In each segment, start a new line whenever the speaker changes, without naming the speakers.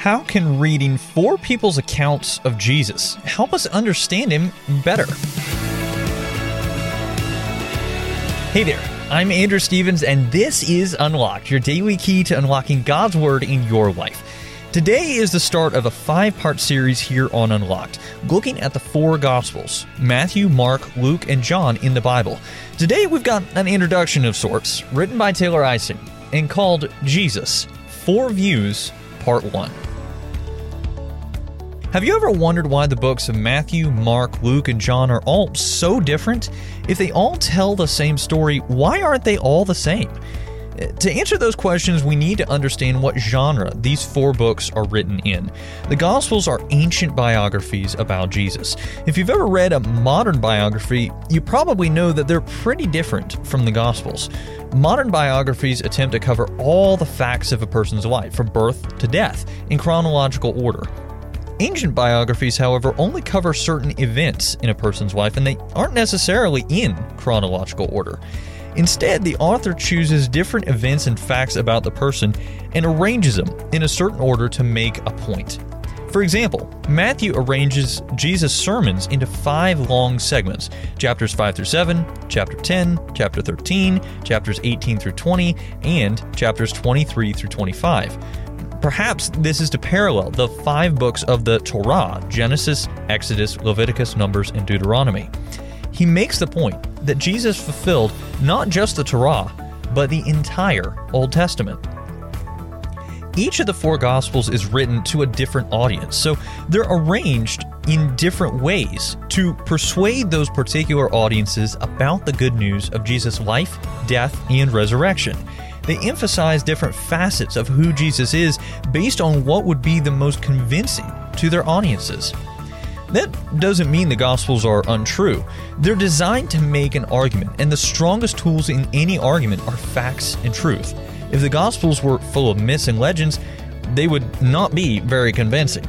How can reading four people's accounts of Jesus help us understand him better? Hey there, I'm Andrew Stevens, and this is Unlocked, your daily key to unlocking God's Word in your life. Today is the start of a five part series here on Unlocked, looking at the four Gospels Matthew, Mark, Luke, and John in the Bible. Today we've got an introduction of sorts, written by Taylor Ising, and called Jesus Four Views, Part 1. Have you ever wondered why the books of Matthew, Mark, Luke, and John are all so different? If they all tell the same story, why aren't they all the same? Eh, to answer those questions, we need to understand what genre these four books are written in. The Gospels are ancient biographies about Jesus. If you've ever read a modern biography, you probably know that they're pretty different from the Gospels. Modern biographies attempt to cover all the facts of a person's life, from birth to death, in chronological order. Ancient biographies, however, only cover certain events in a person's life and they aren't necessarily in chronological order. Instead, the author chooses different events and facts about the person and arranges them in a certain order to make a point. For example, Matthew arranges Jesus' sermons into five long segments chapters 5 through 7, chapter 10, chapter 13, chapters 18 through 20, and chapters 23 through 25. Perhaps this is to parallel the five books of the Torah Genesis, Exodus, Leviticus, Numbers, and Deuteronomy. He makes the point that Jesus fulfilled not just the Torah, but the entire Old Testament. Each of the four Gospels is written to a different audience, so they're arranged in different ways to persuade those particular audiences about the good news of Jesus' life, death, and resurrection. They emphasize different facets of who Jesus is based on what would be the most convincing to their audiences. That doesn't mean the Gospels are untrue. They're designed to make an argument, and the strongest tools in any argument are facts and truth. If the Gospels were full of myths and legends, they would not be very convincing.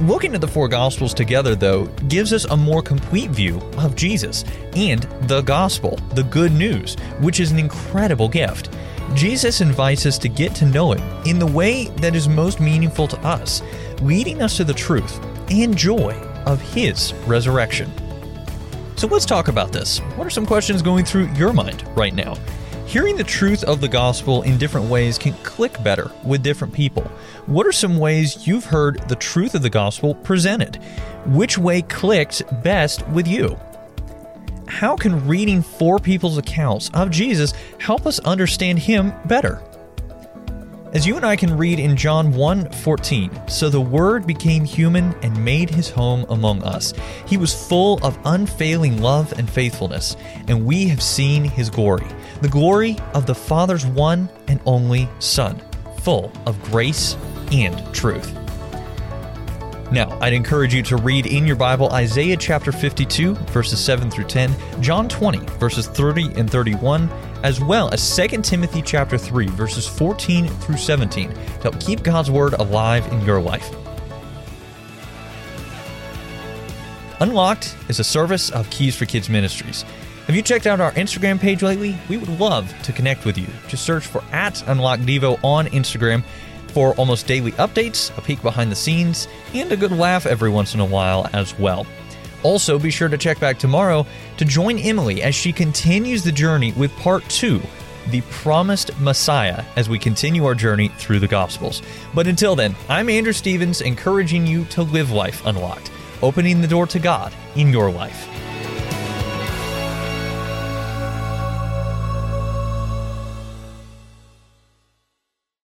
Looking at the four Gospels together, though, gives us a more complete view of Jesus and the Gospel, the good news, which is an incredible gift. Jesus invites us to get to know Him in the way that is most meaningful to us, leading us to the truth and joy of His resurrection. So let's talk about this. What are some questions going through your mind right now? Hearing the truth of the gospel in different ways can click better with different people. What are some ways you've heard the truth of the gospel presented? Which way clicked best with you? How can reading four people's accounts of Jesus help us understand him better? As you and I can read in John 1:14, so the word became human and made his home among us. He was full of unfailing love and faithfulness, and we have seen his glory, the glory of the Father's one and only Son, full of grace and truth. Now, I'd encourage you to read in your Bible Isaiah chapter 52, verses 7 through 10, John 20, verses 30 and 31, as well as 2 Timothy chapter 3, verses 14 through 17, to help keep God's Word alive in your life. Unlocked is a service of Keys for Kids Ministries. Have you checked out our Instagram page lately? We would love to connect with you. Just search for at UnlockedDevo on Instagram for almost daily updates, a peek behind the scenes, and a good laugh every once in a while as well. Also, be sure to check back tomorrow to join Emily as she continues the journey with part two the promised Messiah as we continue our journey through the Gospels. But until then, I'm Andrew Stevens, encouraging you to live life unlocked, opening the door to God in your life.